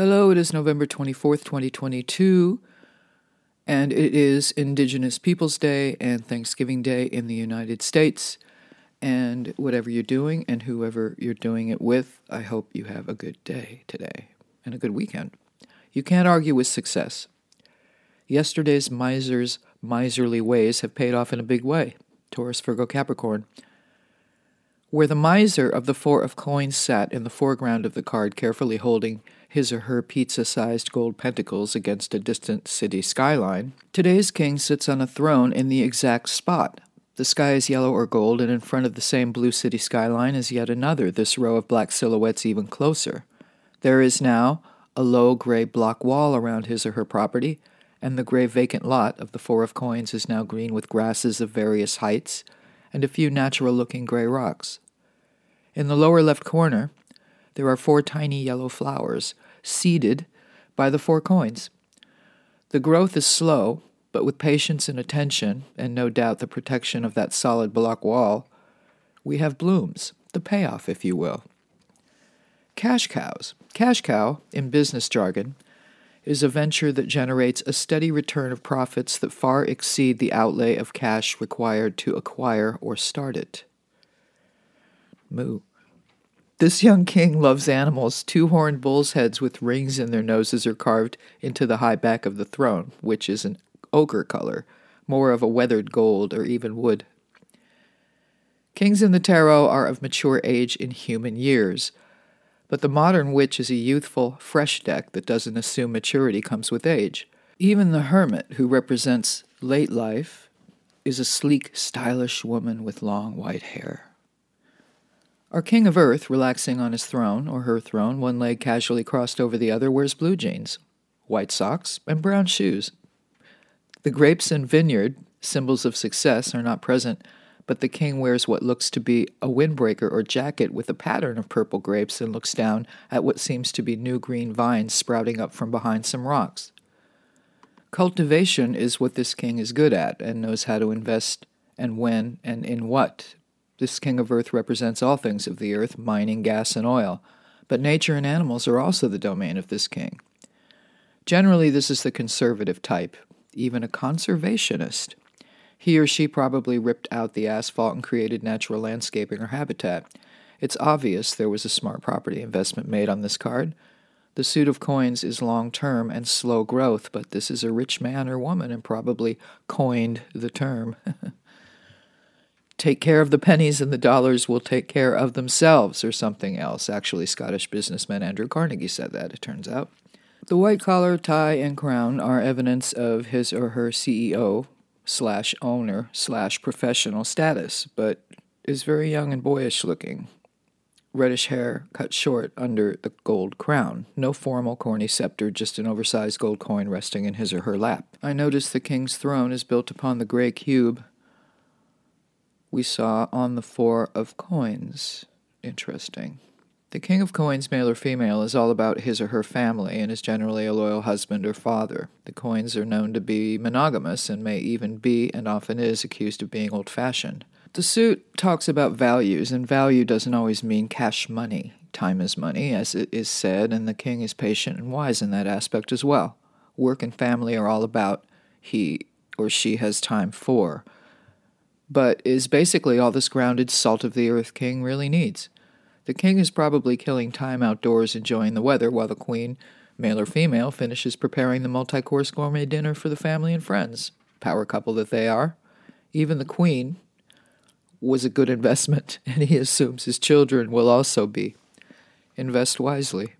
Hello, it is November 24th, 2022, and it is Indigenous Peoples Day and Thanksgiving Day in the United States. And whatever you're doing and whoever you're doing it with, I hope you have a good day today and a good weekend. You can't argue with success. Yesterday's miser's miserly ways have paid off in a big way. Taurus, Virgo, Capricorn. Where the miser of the Four of Coins sat in the foreground of the card, carefully holding his or her pizza sized gold pentacles against a distant city skyline, today's king sits on a throne in the exact spot. The sky is yellow or gold, and in front of the same blue city skyline is yet another, this row of black silhouettes even closer. There is now a low gray block wall around his or her property, and the gray vacant lot of the Four of Coins is now green with grasses of various heights and a few natural looking gray rocks. In the lower left corner, there are four tiny yellow flowers, seeded by the four coins. The growth is slow, but with patience and attention, and no doubt the protection of that solid block wall, we have blooms, the payoff, if you will. Cash cows. Cash cow, in business jargon, is a venture that generates a steady return of profits that far exceed the outlay of cash required to acquire or start it. Moo. This young king loves animals. Two horned bulls' heads with rings in their noses are carved into the high back of the throne, which is an ochre color, more of a weathered gold or even wood. Kings in the tarot are of mature age in human years, but the modern witch is a youthful, fresh deck that doesn't assume maturity comes with age. Even the hermit, who represents late life, is a sleek, stylish woman with long white hair. Our king of earth, relaxing on his throne, or her throne, one leg casually crossed over the other, wears blue jeans, white socks, and brown shoes. The grapes and vineyard, symbols of success, are not present but the king wears what looks to be a windbreaker or jacket with a pattern of purple grapes and looks down at what seems to be new green vines sprouting up from behind some rocks. Cultivation is what this king is good at and knows how to invest and when and in what. This king of earth represents all things of the earth, mining, gas, and oil, but nature and animals are also the domain of this king. Generally, this is the conservative type, even a conservationist. He or she probably ripped out the asphalt and created natural landscaping or habitat. It's obvious there was a smart property investment made on this card. The suit of coins is long term and slow growth, but this is a rich man or woman and probably coined the term. take care of the pennies and the dollars will take care of themselves, or something else. Actually, Scottish businessman Andrew Carnegie said that, it turns out. The white collar, tie, and crown are evidence of his or her CEO, slash owner slash professional status, but is very young and boyish looking. Reddish hair cut short under the gold crown. No formal corny scepter, just an oversized gold coin resting in his or her lap. I notice the king's throne is built upon the gray cube we saw on the four of coins. Interesting. The King of Coins, male or female, is all about his or her family and is generally a loyal husband or father. The coins are known to be monogamous and may even be, and often is, accused of being old fashioned. The suit talks about values, and value doesn't always mean cash money. Time is money, as it is said, and the king is patient and wise in that aspect as well. Work and family are all about he or she has time for, but is basically all this grounded salt of the earth king really needs. The king is probably killing time outdoors enjoying the weather while the queen, male or female, finishes preparing the multi course gourmet dinner for the family and friends. Power couple that they are. Even the queen was a good investment, and he assumes his children will also be. Invest wisely.